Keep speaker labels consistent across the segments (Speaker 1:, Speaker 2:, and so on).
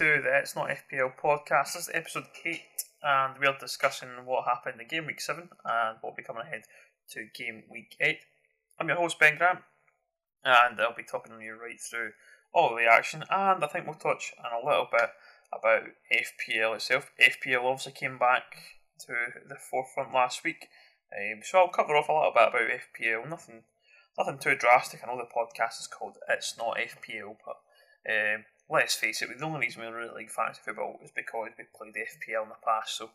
Speaker 1: To the It's Not FPL podcast. This is episode 8, and we're discussing what happened in game week 7 and what will be coming ahead to game week 8. I'm your host, Ben Grant, and I'll be talking you right through all the action, and I think we'll touch on a little bit about FPL itself. FPL obviously came back to the forefront last week, um, so I'll cover off a little bit about FPL. Nothing, nothing too drastic. I know the podcast is called It's Not FPL, but um, let's face it, the only reason we really like fantasy football is because we played the FPL in the past. So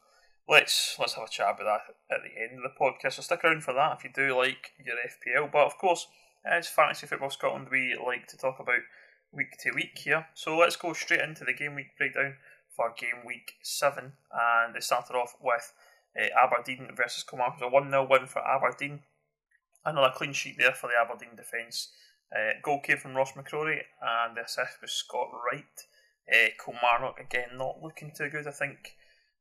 Speaker 1: let's let's have a chat about that at the end of the podcast. So stick around for that if you do like your FPL. But of course, as Fantasy Football Scotland, we like to talk about week to week here. So let's go straight into the game week breakdown for game week seven, and it started off with uh, Aberdeen versus Kilmarnock. It was a one 0 win for Aberdeen. Another clean sheet there for the Aberdeen defence. Uh, goal came from Ross McCrorie, and the assist was Scott Wright. Uh, Kilmarnock again not looking too good. I think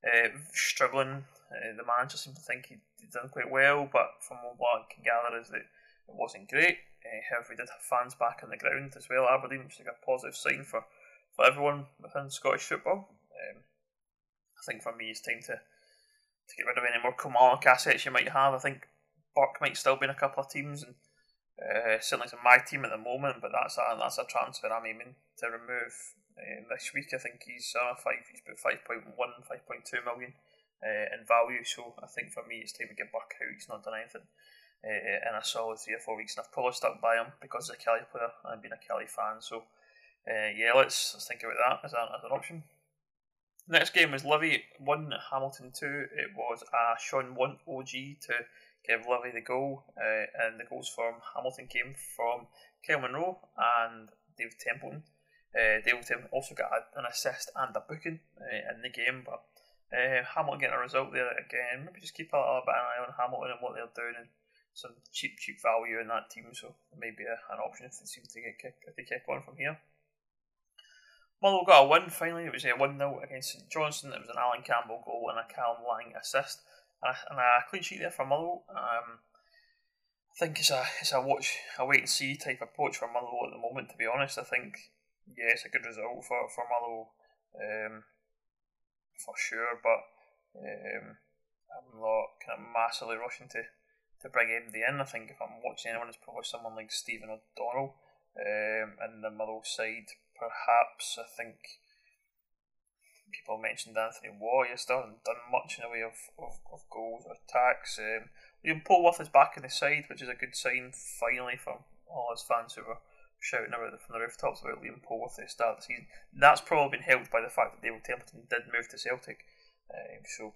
Speaker 1: uh, struggling. Uh, the manager seemed to think he'd done quite well, but from what I can gather is that it wasn't great. Uh, however, we did have fans back on the ground as well. Aberdeen, which is like a positive sign for, for everyone within Scottish football. Um, I think for me, it's time to to get rid of any more Kilmarnock assets you might have. I think Burke might still be in a couple of teams, and uh, certainly it's my team at the moment, but that's a that's a transfer I'm aiming to remove um, this week. I think he's uh, five. He's about 5.1, 5.2 million uh, in value. So I think for me, it's time to get back out. He's not done anything uh, in a solid three or four weeks, and I've probably stuck by him because he's a Killie player and being a Killie fan. So uh, yeah, let's let's think about that as, a, as an option. Next game was Livi 1, Hamilton 2. It was a Shaun Want OG to give Livi the goal, uh, and the goals from Hamilton came from Kyle Munro and David Templeton. Uh, David Templeton also got a, an assist and a booking uh, in the game, but uh, Hamilton getting a result there again. Maybe just keep a bit an eye on Hamilton and what they're doing, and some cheap, cheap value in that team. So maybe a, an option if they seem to get kick, if they kick on from here. Motherwell got a win finally. It was a 1 0 against St Johnstone. It was an Alan Campbell goal and a Callum Lang assist. And a, and clean sheet there for Motherwell. Um, I think it's a it's a watch a wait and see type approach for Motherwell at the moment. To be honest, I think yeah, it's a good result for for Motherwell um, for sure. But um, I'm not kind of massively rushing to to bring anybody in. I think if I'm watching anyone, it's probably someone like Stephen O'Donnell um, in the Motherwell side perhaps. I think people mentioned Anthony. He still hasn't done much in the way of, of, of goals or attacks. Um, Liam Polworth is back in the side, which is a good sign finally for all his fans who were shouting about from the rooftops about Liam Polworth at the start of the season. That's probably been helped by the fact that David Templeton did move to Celtic. Um, so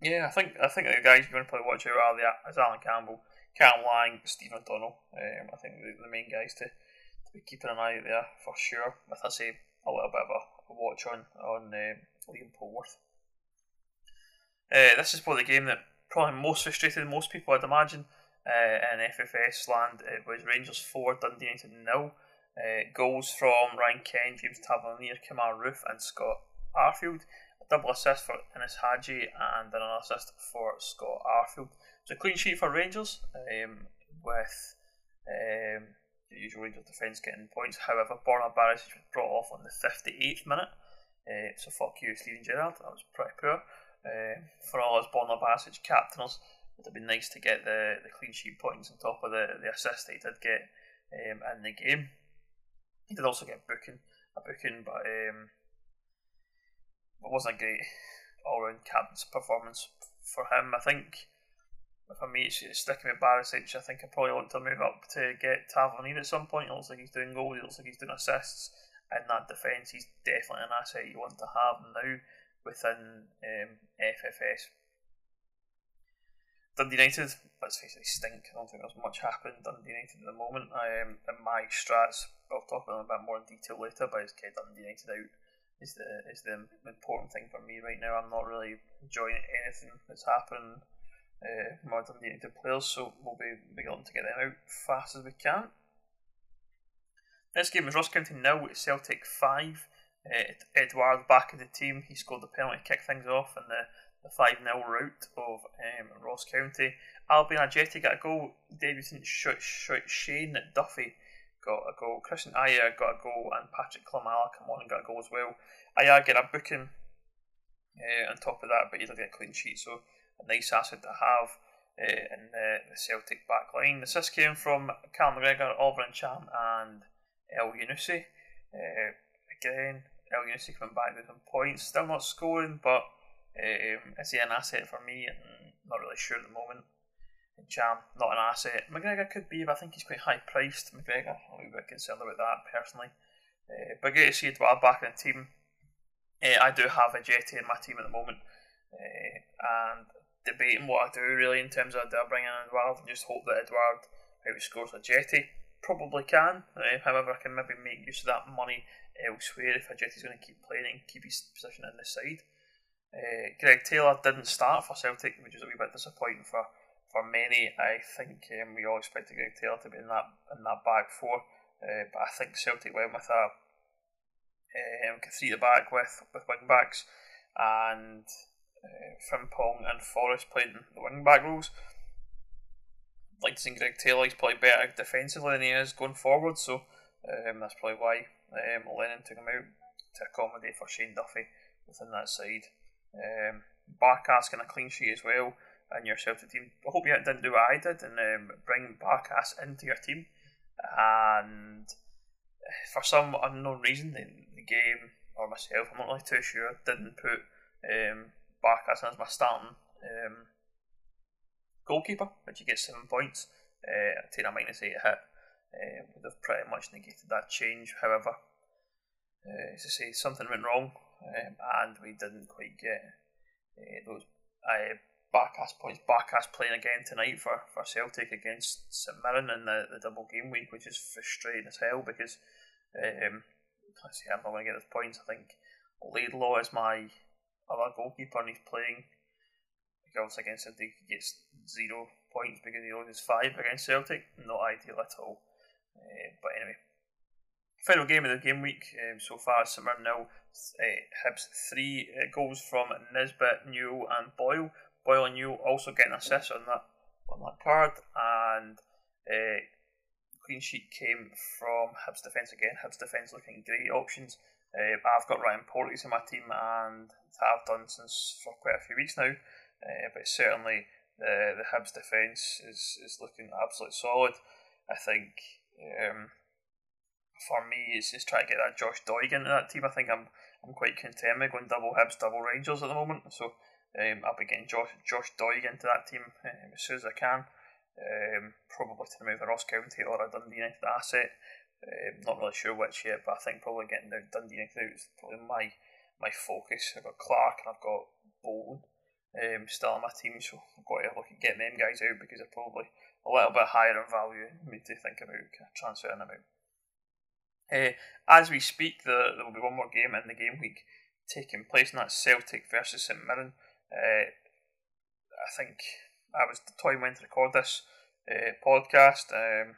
Speaker 1: yeah, I think I think the guys you're going to probably watch out are the is Alan Campbell, Cam Lang, Stephen O'Donnell. Um, I think the, the main guys to to be keeping an eye out there for sure. With I say a little bit of a watch on on um, Liam Polworth. Uh, this is probably the game that probably most frustrated most people, I'd imagine, uh, in FFS land. It was Rangers four, Dundee United nil. Uh, goals from Ryan Kent, James Tavernier, Kemar Roofe, and Scott Arfield. A double assist for Ianis Hagi and another assist for Scott Arfield. It's a clean sheet for Rangers um, with um, the usual Rangers defence getting points. However, Borna Barisic was brought off on the 58th minute. Uh, so fuck you, Steven Gerrard. That was pretty poor. Uh, for all us Borna Barisic captainers, it would have been nice to get the, the clean sheet points on top of the, the assist he did get um, in the game. He did also get booking a booking, but um, it wasn't a great all round captain's performance for him. I think for me, it's, sticking with Barisic. I think I probably want to move up to get Tavernier at some point. It looks like he's doing goals, it looks like he's doing assists. In that defence, he's definitely an asset you want to have now within um, FFS. Dundee United, let's face it, stink. I don't think there's much happening Dundee United at the moment. Um, in my strats, I'll talk about them a bit more in detail later, but it's get Dundee United out is the is the important thing for me right now. I'm not really enjoying anything that's happened. uh, modern United players, so we'll be beginning to get them out fast as we can. Next game was Ross County nil, with Celtic 5. Uh, back in the team, he scored the penalty to kick things off in the, the 5 0 route of um, Ross County. Albian Ajeti got a goal, debutant Shane Duffy got a goal. Kristjan Ajer got a goal, and Patryk Klimala come on and got a goal as well. Ajer get a booking uh, on top of that, but he did get a clean sheet, so a nice asset to have uh, in the, the Celtic back line. The assist came from Cal McGregor, Oliver Ntcham, and Elyounoussi. Uh, again, El Elyounoussi coming back with some points, still not scoring, but um, is he an asset for me? Not really sure at the moment. Ntcham, not an asset. McGregor could be, but I think he's quite high priced. McGregor, I'm a bit concerned about that personally. Uh, but great to see Edouard back in the team. Uh, I do have Ajeti in my team at the moment, uh, and debating what I do really in terms of do I bring in Edouard and just hope that Edouard outscores Ajeti. Probably can, uh, however, I can maybe make use of that money elsewhere if Ajeti's going to keep playing and keep his position in the side. Uh, Greg Taylor didn't start for Celtic, which is a wee bit disappointing for, for many. I think um, we all expected Greg Taylor to be in that in that back four, uh, but I think Celtic went with a um, three the back with with wing backs, and uh, Frimpong and Forrest playing the wing back roles. I'd like to see Greg Taylor. He's probably better defensively than he is going forward, so um, that's probably why um, Lennon took him out to accommodate for Shane Duffy within that side. Um, Barkas getting a clean sheet as well and your Celtic team. I hope you didn't do what I did and um, bring Barkas into your team. And for some unknown reason, the, the game or myself, I'm not really too sure, didn't put um, Barkas as my starting um, goalkeeper, which you get seven points. Uh, take a minus eight hit. Uh, would have pretty much negated that change. However, uh, as I say, something went wrong um, and we didn't quite get uh, those uh, Barkas points. Barkas playing again tonight for, for Celtic against St Mirren in the, the double game week, which is frustrating as hell because um, I see I'm not going to get those points. I think Laidlaw is my other goalkeeper and he's playing. Goals against Celtic, he gets zero points because he only loses five against Celtic. Not ideal at all. Uh, but anyway, Final game of the game week um, so far, St Mirren nil, uh, Hibs three uh, goals from Nisbet, Newell, and Boyle. Boyle and Newell also getting assists on that on that card, and uh, clean sheet came from Hibs defence again. Hibs defence looking great options. Uh, I've got Ryan Porteous in my team and have done since for quite a few weeks now. Uh, but certainly the the Hibs defence is is looking absolutely solid. I think. Um, for me is just try to get that Josh Doig into that team. I think I'm I'm quite content with going double Hibs, double Rangers at the moment. So um, I'll be getting Josh Josh Doig into that team um, as soon as I can. Um, probably to remove a Ross County or a Dundee United asset. Um, not really sure which yet, but I think probably getting the Dundee United is probably my my focus. I've got Clark and I've got Bolton um, still on my team, so I've got to look at getting them guys out because they're probably a little bit higher in value. Need to think about transferring them out. Uh, as we speak, there, there will be one more game in the game week taking place, and that's Celtic versus St Mirren. Uh, I think I was the time when to record this uh, podcast. Um,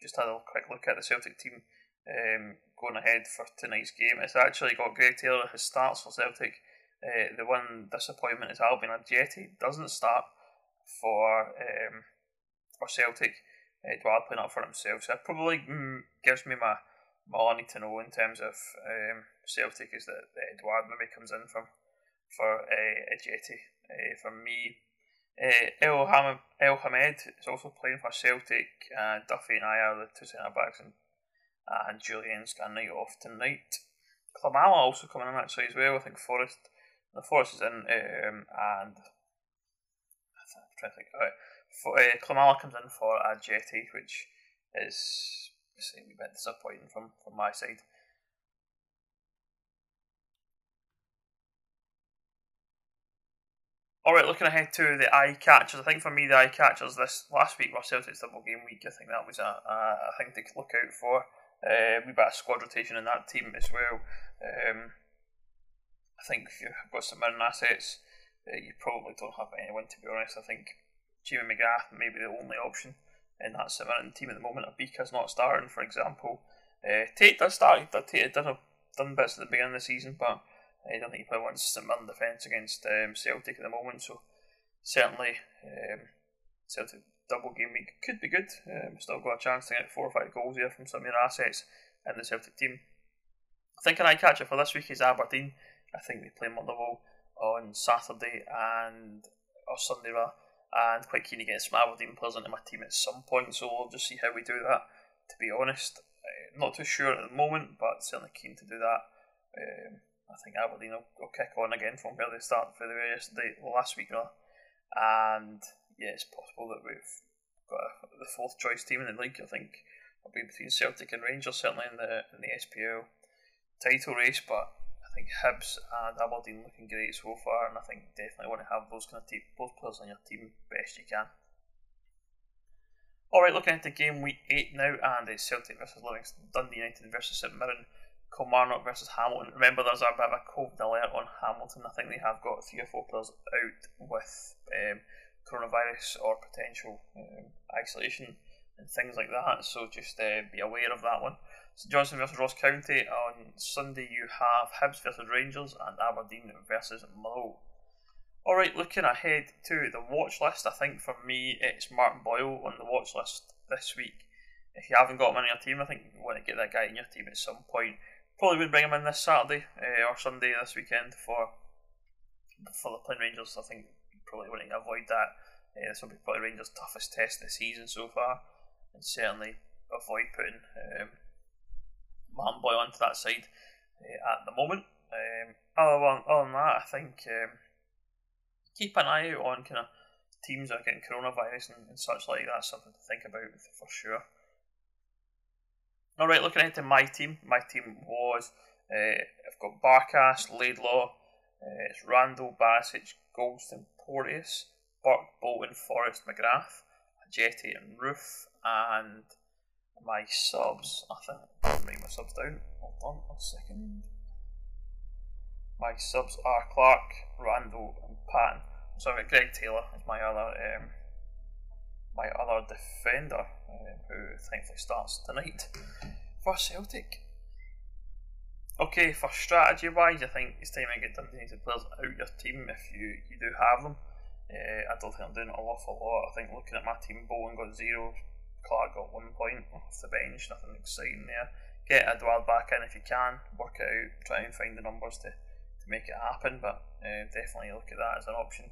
Speaker 1: just had a quick look at the Celtic team um, going ahead for tonight's game. It's actually got Greg Taylor who starts for Celtic. Uh, the one disappointment is Albian Ajeti doesn't start for um, for Celtic. Edouard playing up for himself. So that probably mm, gives me my, my all I need to know in terms of um, Celtic is that, that Edouard maybe comes in from for uh. Uh, for me, uh, El, Ham- El Hamed is also playing for Celtic. Uh, Duffy and Ajer are the two centre backs, and, and Jullien's got a night off tonight. Klimala also coming in actually as well. I think Forrest, the Forrest is in, um, and I'm trying to think. All right for, uh, Klimala comes in for Ajeti, which is a bit disappointing from, from my side. Alright, looking ahead to the eye catchers. I think for me, the eye catchers this last week were Celtic's double game week. I think that was a, a, a thing to look out for. Uh, we have got a squad rotation in that team as well. Um, I think if you've got some Mirren assets, uh, you probably don't have anyone to be honest. I think Jamie McGrath may be the only option in that Mirren team at the moment. Obika's not starting, for example. Uh, Tait does start. Tait done, done bits at the beginning of the season, but I don't think he probably wants Mirren defence against um, Celtic at the moment. So certainly, um, Celtic double game week could be good. Um, still got a chance to get four or five goals here from some of your assets in the Celtic team. I think an eye catcher for this week is Aberdeen. I think they play Motherwell on Saturday and or Sunday rather, and quite keen to get some Aberdeen players into my team at some point. So we'll just see how we do that. To be honest, uh, not too sure at the moment, but certainly keen to do that. Um, I think Aberdeen will, will, kick on again from where they started for the yesterday, last week, rather. and yeah, it's possible that we've got a, the fourth choice team in the league. I think it'll be between Celtic and Rangers, certainly in the in the SPL title race, but think Hibs and Aberdeen looking great so far, and I think definitely want to have those kind of te- both players on your team best you can. All right, looking into game week eight now, and it's Celtic versus Livingston, Dundee United versus St Mirren, Kilmarnock versus Hamilton. Remember, there's a bit of a COVID alert on Hamilton. I think they have got three or four players out with um, coronavirus or potential um, isolation and things like that. So just uh, be aware of that one. St Johnstone versus Ross County on Sunday. You have Hibs versus Rangers and Aberdeen versus Motherwell. All right, looking ahead to the watch list. I think for me it's Martin Boyle on the watch list this week. If you haven't got him in your team, I think you want to get that guy in your team at some point. Probably would bring him in this Saturday uh, or Sunday this weekend for for the playing Rangers. I think probably want to avoid that. Uh, this will be probably Rangers' toughest test this season so far, and certainly avoid putting um, Boyle onto that side uh, at the moment. Um, other, than, other than that, I think um, keep an eye out on kind of teams that are getting coronavirus and, and such like that. Something to think about for sure. All right, looking into my team. My team was uh, I've got Barkas, Laidlaw, uh, it's Randall, Barisic, Goldson, Porteous, Burke, Bolton, Forrest, McGrath, Jetty, and Roofe, and my subs. I think I'll write my subs down. Hold on a second. My subs are Clark, Randall, and Patton. So I've got Greg Taylor as my other um, my other defender, um, who thankfully starts tonight for Celtic. Okay, for strategy wise, I think it's time to get United players out your team if you, you do have them. Uh, I don't think I'm doing an awful lot. I think looking at my team, Bowen got zero, Clark got one point off the bench, nothing exciting there. Get Edouard back in if you can, work it out, try and find the numbers to, to make it happen, but uh, definitely look at that as an option.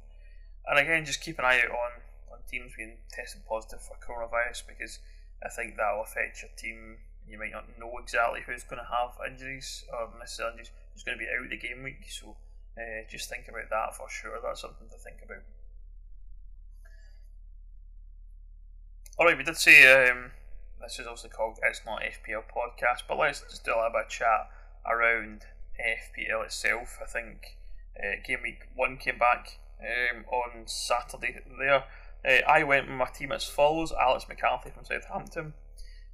Speaker 1: And again, just keep an eye out on, on teams being tested positive for coronavirus because I think that will affect your team. You might not know exactly who's going to have injuries or miss injuries, who's going to be out the game week. So uh, just think about that for sure. That's something to think about. Alright, we did say um, this is also called It's Not FPL Podcast, but let's just do a little bit of chat around FPL itself. I think uh, game week one came back um, on Saturday there. Uh, I went with my team as follows Alex McCarthy from Southampton,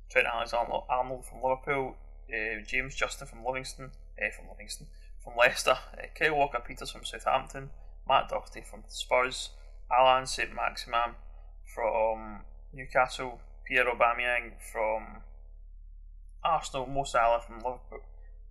Speaker 1: Trent Alexander Arnold from Liverpool, uh, James Justin from Livingston, uh, from Livingston, from Leicester, uh, Kyle Walker Peters from Southampton, Matt Doherty from Spurs, Alan St Maximin from Newcastle, Pierre Aubameyang from Arsenal, Mo Salah from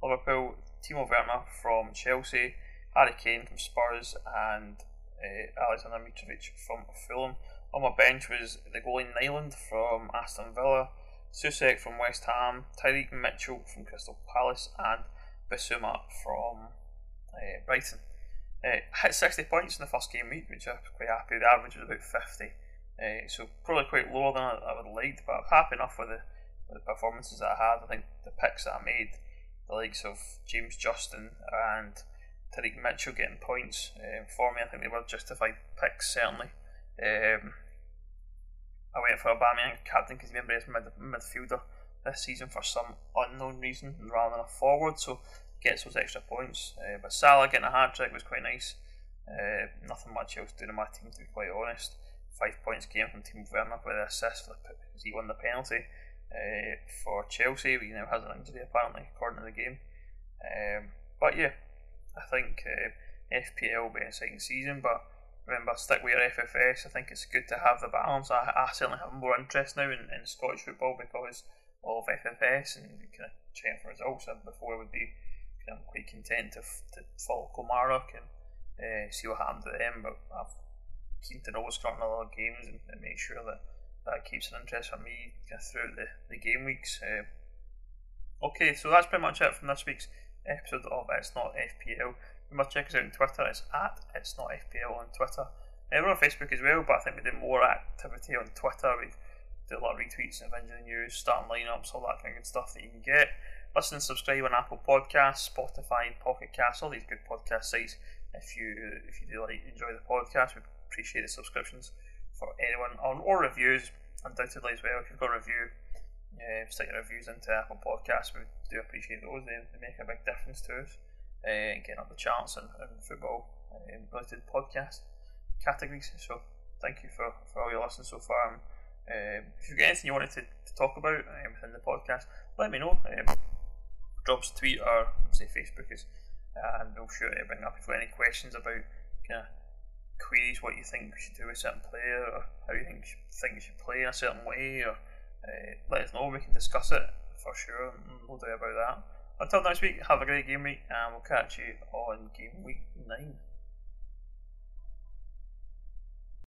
Speaker 1: Liverpool, Timo Werner from Chelsea, Harry Kane from Spurs, and uh, Alexander Mitrovic from Fulham. On my bench was the goalie Nyland from Aston Villa, Soucek from West Ham, Tyrick Mitchell from Crystal Palace, and Bissouma from uh, Brighton. Uh, hit 60 points in the first game week, which I'm quite happy. The average was about 50. Uh, so probably quite lower than I, I would have but I'm happy enough with the, with the performances that I had. I think the picks that I made, the likes of James Justin and Tyrick Mitchell getting points um, for me. I think they were justified picks, certainly. Um, I went for Aubameyang captain because remember he's mid midfielder this season for some unknown reason rather than a forward, so gets those extra points. Uh, but Salah getting a hat trick was quite nice. Uh, nothing much else doing in my team to be quite honest. Five points came from Timo Werner with the assist because he won the penalty uh, for Chelsea. but He now has an injury apparently according to the game. Um, but yeah, I think uh, FPL will be an exciting season, but remember, stick with your FFS. I think it's good to have the balance. I, I certainly have more interest now in, in Scottish football because of FFS and kind of for results. And before would be quite content to, to follow Kilmarnock and uh, see what happened to them, but I'm keen to know what's going on in other games and, and make sure that that keeps an interest for me throughout the, the game weeks. Uh, okay, so that's pretty much it from this week's episode of It's Not FPL. You must check us out on Twitter. It's at It's Not FPL on Twitter. Uh, we're on Facebook as well, but I think we do more activity on Twitter. We do a lot of retweets of injury news, starting lineups, all that kind of good stuff that you can get. Listen and subscribe on Apple Podcasts, Spotify, Pocket Cast, all these good podcast sites. If you if you do like enjoy the podcast, we appreciate the subscriptions for anyone on or reviews undoubtedly as well. If you've got a review, uh, stick your reviews into Apple Podcasts. We do appreciate those. They, they make a big difference to us. Uh, getting up the charts and, and football uh, related podcast categories. So thank you for, for all your listens so far. Um, if you've got anything you wanted to, to talk about um, within the podcast, let me know. Um, drop us a tweet or say Facebook is, and we'll sure to bring up if you've got any questions about kind of queries what you think we should do with a certain player or how you think think you should play in a certain way or uh, let us know. We can discuss it for sure no doubt about that. Until next week have a great game week and we'll catch you on game week 9